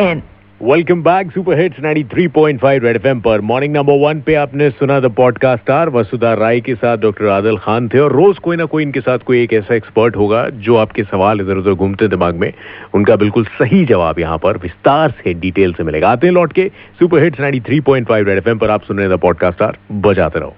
in. Welcome back super hits 93.5 Red FM पर। Morning number one पे आपने सुना the podcast star Vasudha Rai के साथ डॉक्टर आदल खान थे और रोज कोई ना कोई इनके साथ कोई एक ऐसा एक्सपर्ट होगा जो आपके सवाल इधर उधर घूमते दिमाग में उनका बिल्कुल सही जवाब यहाँ पर विस्तार से डिटेल से मिलेगा। आते हैं लौट के सुपर हिट्स 93.5 रेड एफएम पर आप सुन रहे द पॉडकास्ट स्टार बजाते रहो।